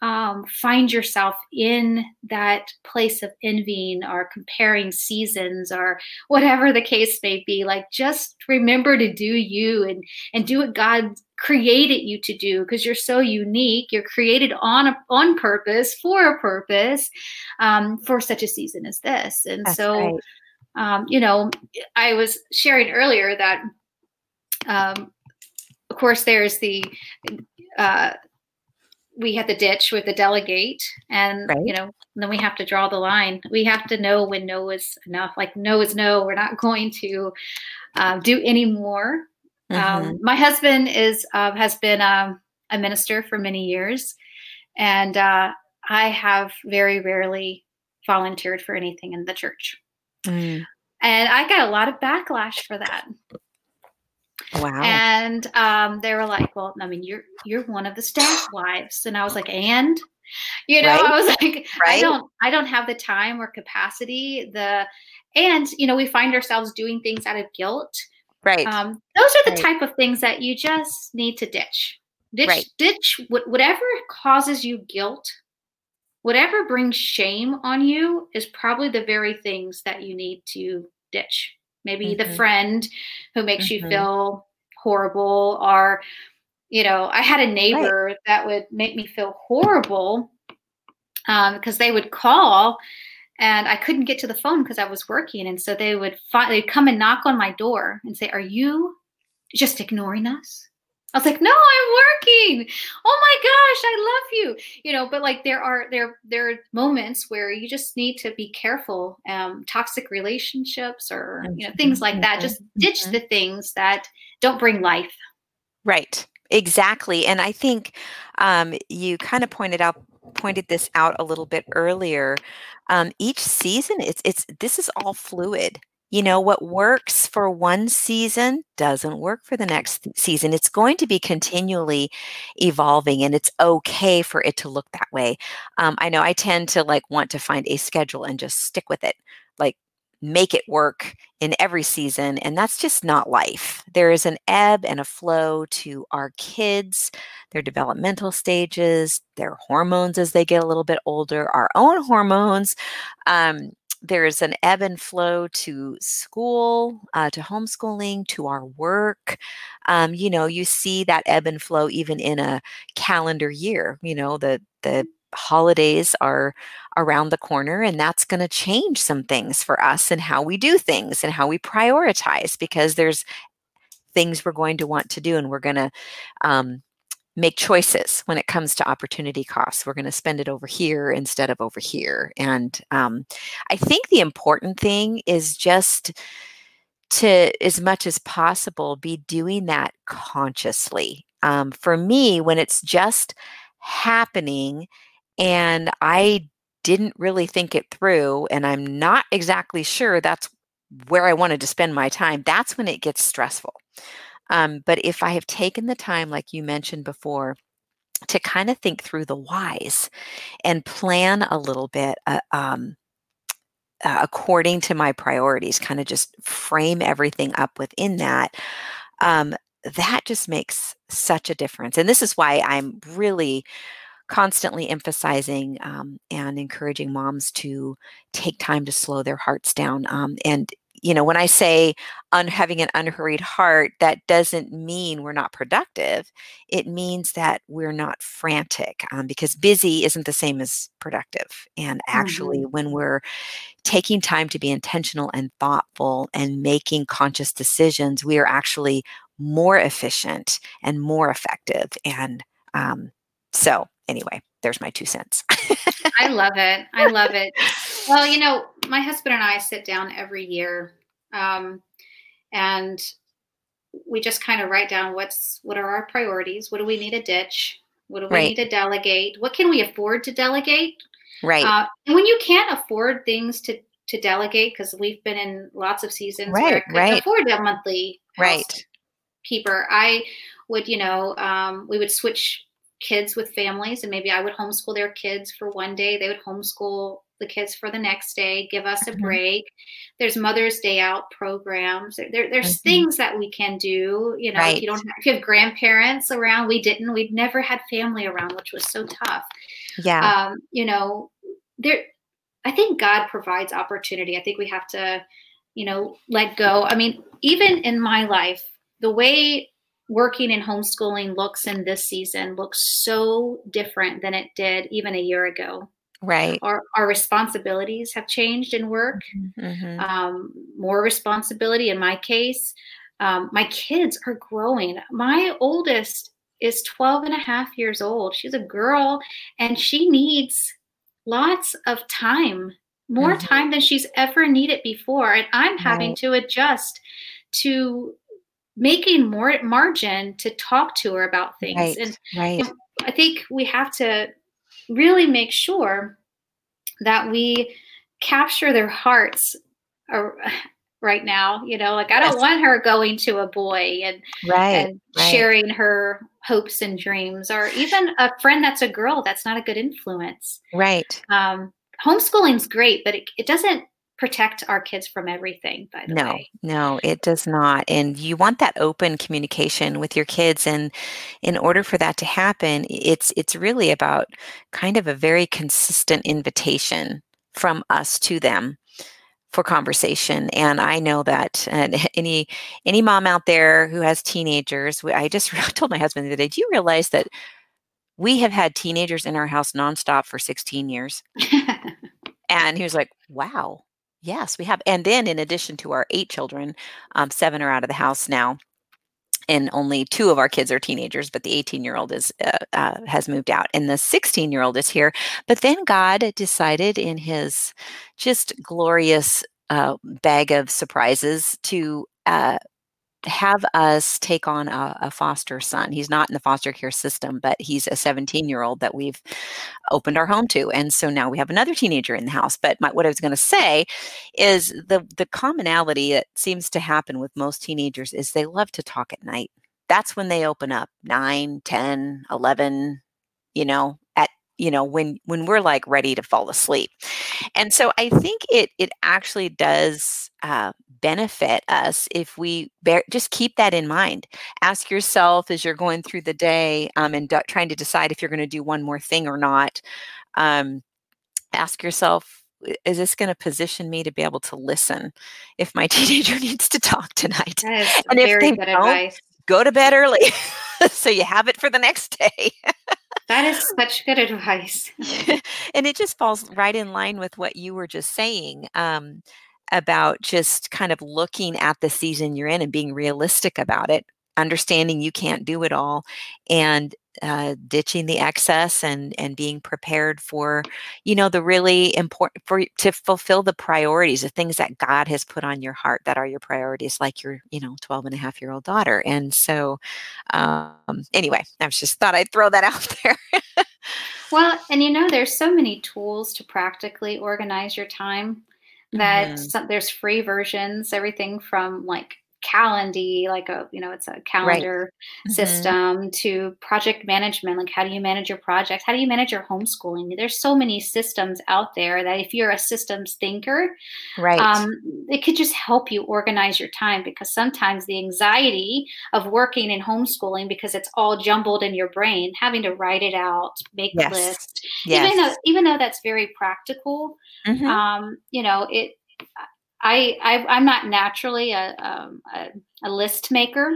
um, find yourself in that place of envying or comparing seasons or whatever the case may be. Like just remember to do you and and do what god created you to do because you're so unique. You're created on a, on purpose for a purpose um, for such a season as this. And That's so right. um, you know i was sharing earlier that um, of course there's the uh, we have the ditch with the delegate and right. you know then we have to draw the line. We have to know when no is enough. Like no is no. We're not going to uh, do any more. Um, mm-hmm. um, my husband is uh, has been um, a minister for many years. And uh, i have very rarely volunteered for anything in the church. Mm. and i got a lot of backlash for that Wow. And um, they were like, "Well, I mean, you're you're one of the staff wives," and I was like, "And." You know, right. I was like, right. I don't, I don't have the time or capacity. The, and you know, we find ourselves doing things out of guilt. Right. Um, those are the right. type of things that you just need to ditch. Ditch, right. ditch whatever causes you guilt, whatever brings shame on you is probably the very things that you need to ditch maybe mm-hmm. the friend who makes mm-hmm. you feel horrible or you know i had a neighbor right. that would make me feel horrible because um, they would call and i couldn't get to the phone because i was working and so they would fi- they'd come and knock on my door and say are you just ignoring us I was like, no, I'm working. Oh my gosh, I love you. You know, but like there are there there are moments where you just need to be careful. Um, toxic relationships or you know things like that. Just ditch mm-hmm. the things that don't bring life. Right. Exactly. And I think um, you kind of pointed out pointed this out a little bit earlier. Um, each season, it's it's this is all fluid you know, what works for one season doesn't work for the next season. It's going to be continually evolving and it's okay for it to look that way. Um, I know I tend to like want to find a schedule and just stick with it, like make it work in every season. And that's just not life. There is an ebb and a flow to our kids, their developmental stages, their hormones as they get a little bit older, our own hormones. Um, there's an ebb and flow to school, uh, to homeschooling, to our work. Um, you know, you see that ebb and flow even in a calendar year. You know, the the holidays are around the corner, and that's going to change some things for us and how we do things and how we prioritize because there's things we're going to want to do, and we're going to um, make choices when it comes to opportunity costs. We're going to spend it over here instead of over here. And um, I think the important thing is just to, as much as possible, be doing that consciously. Um, for me, when it's just happening and I didn't really think it through, and I'm not exactly sure that's where I wanted to spend my time, that's when it gets stressful. Um, but if I have taken the time, like you mentioned before, to kind of think through the whys and plan a little bit uh, um, uh, according to my priorities, kind of just frame everything up within that. Um, that just makes such a difference. And this is why I'm really constantly emphasizing um, and encouraging moms to take time to slow their hearts down um, and you know, when I say un- having an unhurried heart, that doesn't mean we're not productive. It means that we're not frantic um, because busy isn't the same as productive. And actually, Mm-hmm. when we're taking time to be intentional and thoughtful and making conscious decisions, we are actually more efficient and more effective. And um, so, anyway, there's my two cents. I love it. I love it. Well, you know, my husband and I sit down every year, um, and we just kind of write down what's what are our priorities. What do we need to ditch? What do we Right. need to delegate? What can we afford to delegate? right. Uh, and when you can't afford things to to delegate, because we've been in lots of seasons where I Right, couldn't right. afford a monthly right. housekeeper, I would, you know, um, we would switch kids with families, and maybe I would homeschool their kids for one day. They would homeschool the kids for the next day, give us a Mhm. break. There's Mother's Day out programs. There, there- there's Mhm. things that we can do. You know, if you don't, have, if you have grandparents around, we didn't. We'd never had family around, which was so tough Yeah. um, you know, there. I think God provides opportunity. I think we have to, you know, let go. I mean, even in my life, the way working and homeschooling looks in this season looks so different than it did even a year ago. Right. Our our responsibilities have changed in work. Mhm. Um, more responsibility in my case. Um, my kids are growing. My oldest is 12 and a half years old. She's a girl and she needs lots of time, more Mhm. time than she's ever needed before. And I'm having Right. to adjust to making more margin to talk to her about things. Right. And right. I think we have to really make sure that we capture their hearts uh, right now. You know, like I don't Yes. want her going to a boy and, Right. and right. sharing her hopes and dreams, or even a friend that's a girl that's not a good influence. Right. Um, homeschooling's great, but it, it doesn't protect our kids from everything. By the No, way, no, it does not. And you want that open communication with your kids. And in order for that to happen, it's it's really about kind of a very consistent invitation from us to them for conversation. And I know that any any mom out there who has teenagers, I just told my husband the other day, do you realize that we have had teenagers in our house nonstop for 16 years? And he was like, wow, yes, we have. And then, in addition to our eight children, um, seven are out of the house now. And only two of our kids are teenagers, but the 18 year old is uh, uh, has moved out, and the 16 year old is here. But then God decided, in His just glorious uh, bag of surprises, to uh, have us take on a, a foster son. He's not in the foster care system, but he's a 17 year old that we've opened our home to. And so now we have another teenager in the house. But my, what I was going to say is the, the commonality that seems to happen with most teenagers is they love to talk at night. That's when they open up 9, 10, 11, you know, at you know when when we're like ready to fall asleep and so i think it it actually does uh, benefit us if we bear, just keep that in mind ask yourself as you're going through the day um, and d- trying to decide if you're going to do one more thing or not um, ask yourself is this going to position me to be able to listen if my teenager needs to talk tonight that is And if very they good don't, advice. go to bed early so you have it for the next day That is such good advice. and it just falls right in line with what you were just saying um, about just kind of looking at the season you're in and being realistic about it understanding you can't do it all and uh, ditching the excess and and being prepared for you know the really important for to fulfill the priorities the things that god has put on your heart that are your priorities like your you know 12 and a half year old daughter. And so um anyway i was just thought i'd throw that out there. Well, and you know, there's so many tools to practically organize your time that Mhm. some, there's free versions, everything from like Calendly, like a you know, it's a calendar Mhm. system to project management, like how do you manage your projects? How do you manage your homeschooling? There's so many systems out there that if you're a systems thinker, right um, it could just help you organize your time because sometimes the anxiety of working and homeschooling because it's all jumbled in your brain having to write it out make Yes. list. yes even though even though that's very practical Mhm. um, you know it I, I am not naturally a, um, a, a list maker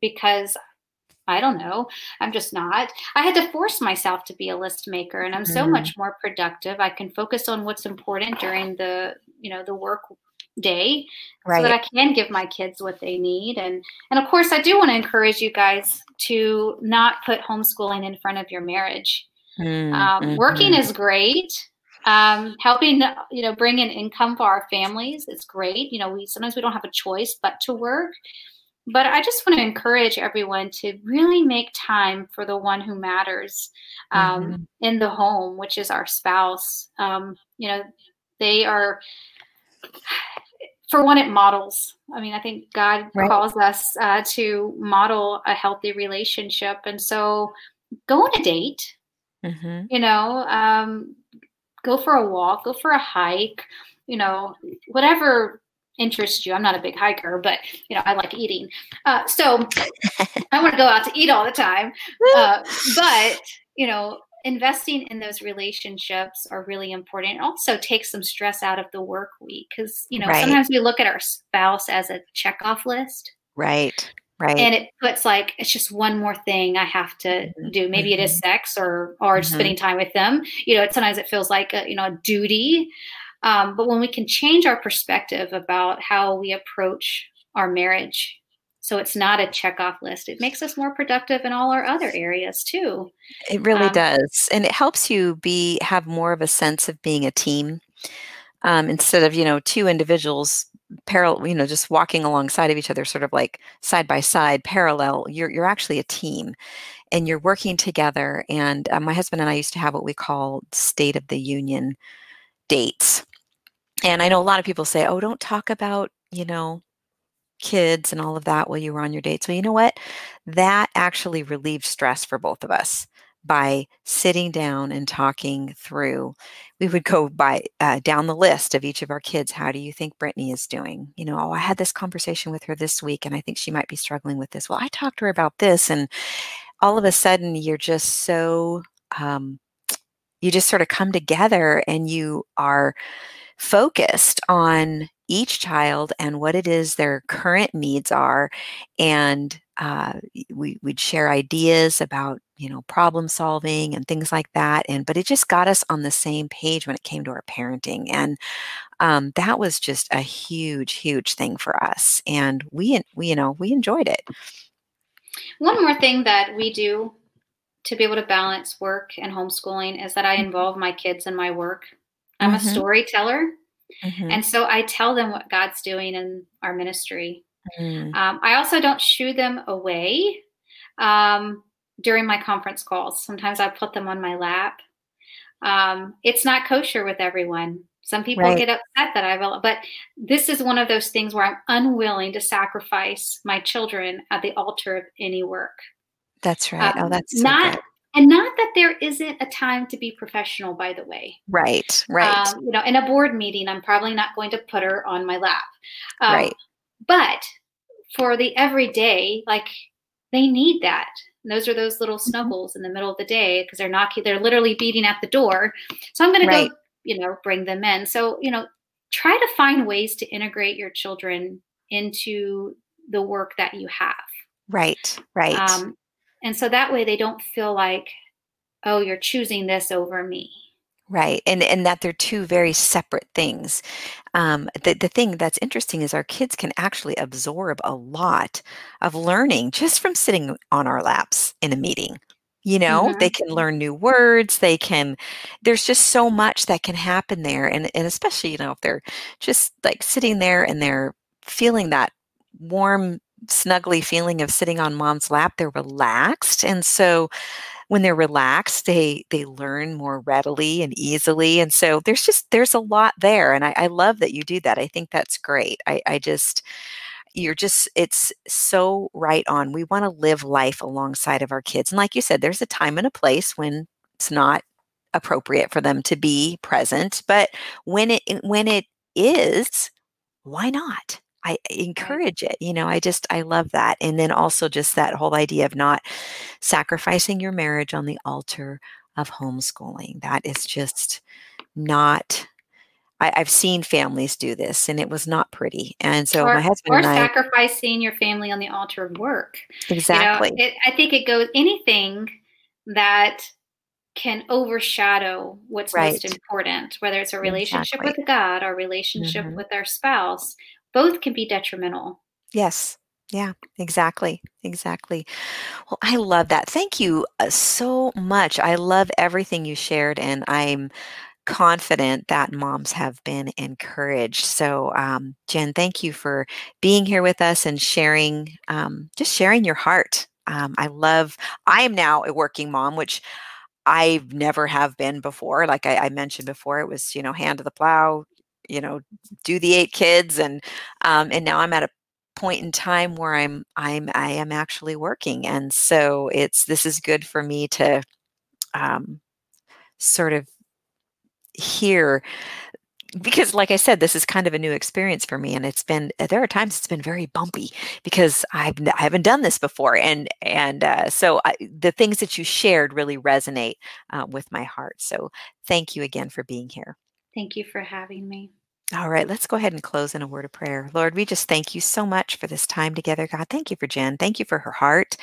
because I don't know. I'm just not. I had to force myself to be a list maker and I'm so mm. much more productive. I can focus on what's important during the, you know, the work day right. so that I can give my kids what they need. And and of course I do want to encourage you guys to not put homeschooling in front of your marriage. Mm, um, mm-hmm. Working is great. Um, helping you know bring in income for our families is great. You know, we sometimes we don't have a choice but to work. But I just want to encourage everyone to really make time for the one who matters um, mm-hmm. in the home, which is our spouse. Um, you know, they are for one, it models. I mean, I think God right. calls us uh, to model a healthy relationship, and so go on a date. Mm-hmm. You know, um, go for a walk, go for a hike. You know, whatever interests you. I'm not a big hiker, but you know, I like eating. Uh, so I want to go out to eat all the time. Uh, but you know, investing in those relationships are really important. It also takes some stress out of the work week because, you know, right. sometimes we look at our spouse as a checkoff list. Right. Right. And it puts like it's just one more thing I have to mm-hmm. do. Maybe mm-hmm. it is mm-hmm. sex or or mm-hmm. spending time with them. You know, sometimes it feels like a, you know a duty. Um, but when we can change our perspective about how we approach our marriage so it's not a checkoff list. It makes us more productive in all our other areas too. It really um, does. And it helps you be have more of a sense of being a team. Um, instead of, you know, two individuals parallel, you know, just walking alongside of each other, sort of like side by side, parallel, you're you're actually a team and you're working together. And uh, my husband and I used to have what we call State of the Union dates. And I know a lot of people say, oh, don't talk about, you know, kids and all of that while you were on your date. So, you know what? That actually relieved stress for both of us by sitting down and talking through. We would go by uh, down the list of each of our kids. How do you think Brittany is doing? You know, oh, I had this conversation with her this week, and I think she might be struggling with this. Well, I talked to her about this, and all of a sudden, you're just so um, you just sort of come together, and you are focused on each child and what it is their current needs are and uh, we, would share ideas about you know problem solving and things like that and but it just got us on the same page when it came to our parenting and um, that was just a huge huge thing for us and we, we you know we enjoyed it one more thing that we do to be able to balance work and homeschooling is that i mm-hmm. involve my kids in my work i'm mm-hmm. a storyteller Mm-hmm. And so I tell them what God's doing in our ministry. Mm. Um, I also don't shoo them away um, during my conference calls. Sometimes I put them on my lap. Um, it's not kosher with everyone. Some people right. get upset that I've, but this is one of those things where I'm unwilling to sacrifice my children at the altar of any work. That's right. oh, um, that's so not good. And not that there isn't a time to be professional, by the way. Right, right. Um, you know, in a board meeting, I'm probably not going to put her on my lap. Um, right. But for the everyday, like they need that. And those are those little mm-hmm. snuggles in the middle of the day because they're knocking, they're literally beating at the door. So I'm going right. to go, you know, bring them in. So, you know, try to find ways to integrate your children into the work that you have. Right, right. Um, and so that way they don't feel like, oh, you're choosing this over me. Right. And and that they're two very separate things. Um, the, the thing that's interesting is our kids can actually absorb a lot of learning just from sitting on our laps in a meeting. You know, mm-hmm. they can learn new words. They can, there's just so much that can happen there. And, and especially, you know, if they're just like sitting there and they're feeling that warm snuggly feeling of sitting on mom's lap they're relaxed and so when they're relaxed they they learn more readily and easily and so there's just there's a lot there and i, I love that you do that i think that's great i, I just you're just it's so right on we want to live life alongside of our kids and like you said there's a time and a place when it's not appropriate for them to be present but when it when it is why not I encourage it. You know, I just, I love that. And then also just that whole idea of not sacrificing your marriage on the altar of homeschooling. That is just not, I, have seen families do this, and it was not pretty. And so or, my husband or and I, sacrificing your family on the altar of work. Exactly. You know, it, I think it goes anything that can overshadow what's right. most important, whether it's a relationship exactly. with God or relationship mm-hmm. with our spouse. Both can be detrimental. Yes. Yeah, exactly. Exactly. Well, I love that. Thank you uh, so much. I love everything you shared, and I'm confident that moms have been encouraged. So, um, Jenn, thank you for being here with us and sharing, um, just sharing your heart. Um, I love, I am now a working mom, which I've never have been before. Like I, I, mentioned before, it was, you know, hand to the plow, you know, do the eight kids. And, um, and now I'm at a point in time where I'm, I'm, I am actually working. And so it's, this is good for me to, um, sort of hear because like i said this is kind of a new experience for me and it's been there are times it's been very bumpy because i've i haven't done this before and and uh, so I, the things that you shared really resonate uh, with my heart so thank you again for being here thank you for having me all right, let's go ahead and close in a word of prayer. Lord, we just thank you so much for this time together, God. Thank you for Jenn. Thank you for her heart.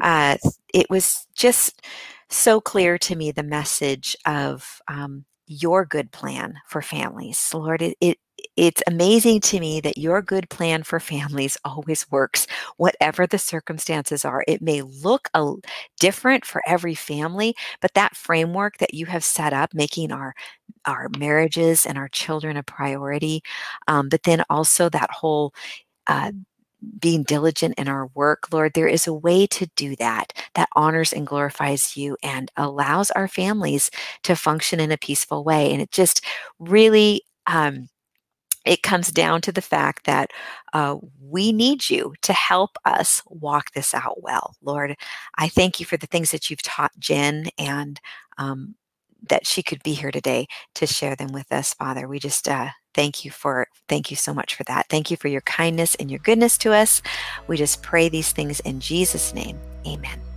Uh, it was just so clear to me the message of um, your good plan for families. Lord, it, it it's amazing to me that your good plan for families always works, whatever the circumstances are. It may look a, different for every family, but that framework that you have set up, making our our marriages and our children a priority, um, but then also that whole uh, being diligent in our work, Lord, there is a way to do that that honors and glorifies you and allows our families to function in a peaceful way. And it just really, um, it comes down to the fact that uh, we need you to help us walk this out well. Lord, I thank you for the things that you've taught Jenn and um, that she could be here today to share them with us, Father. We just uh, thank you for thank you so much for that. Thank you for your kindness and your goodness to us. We just pray these things in Jesus' name. Amen.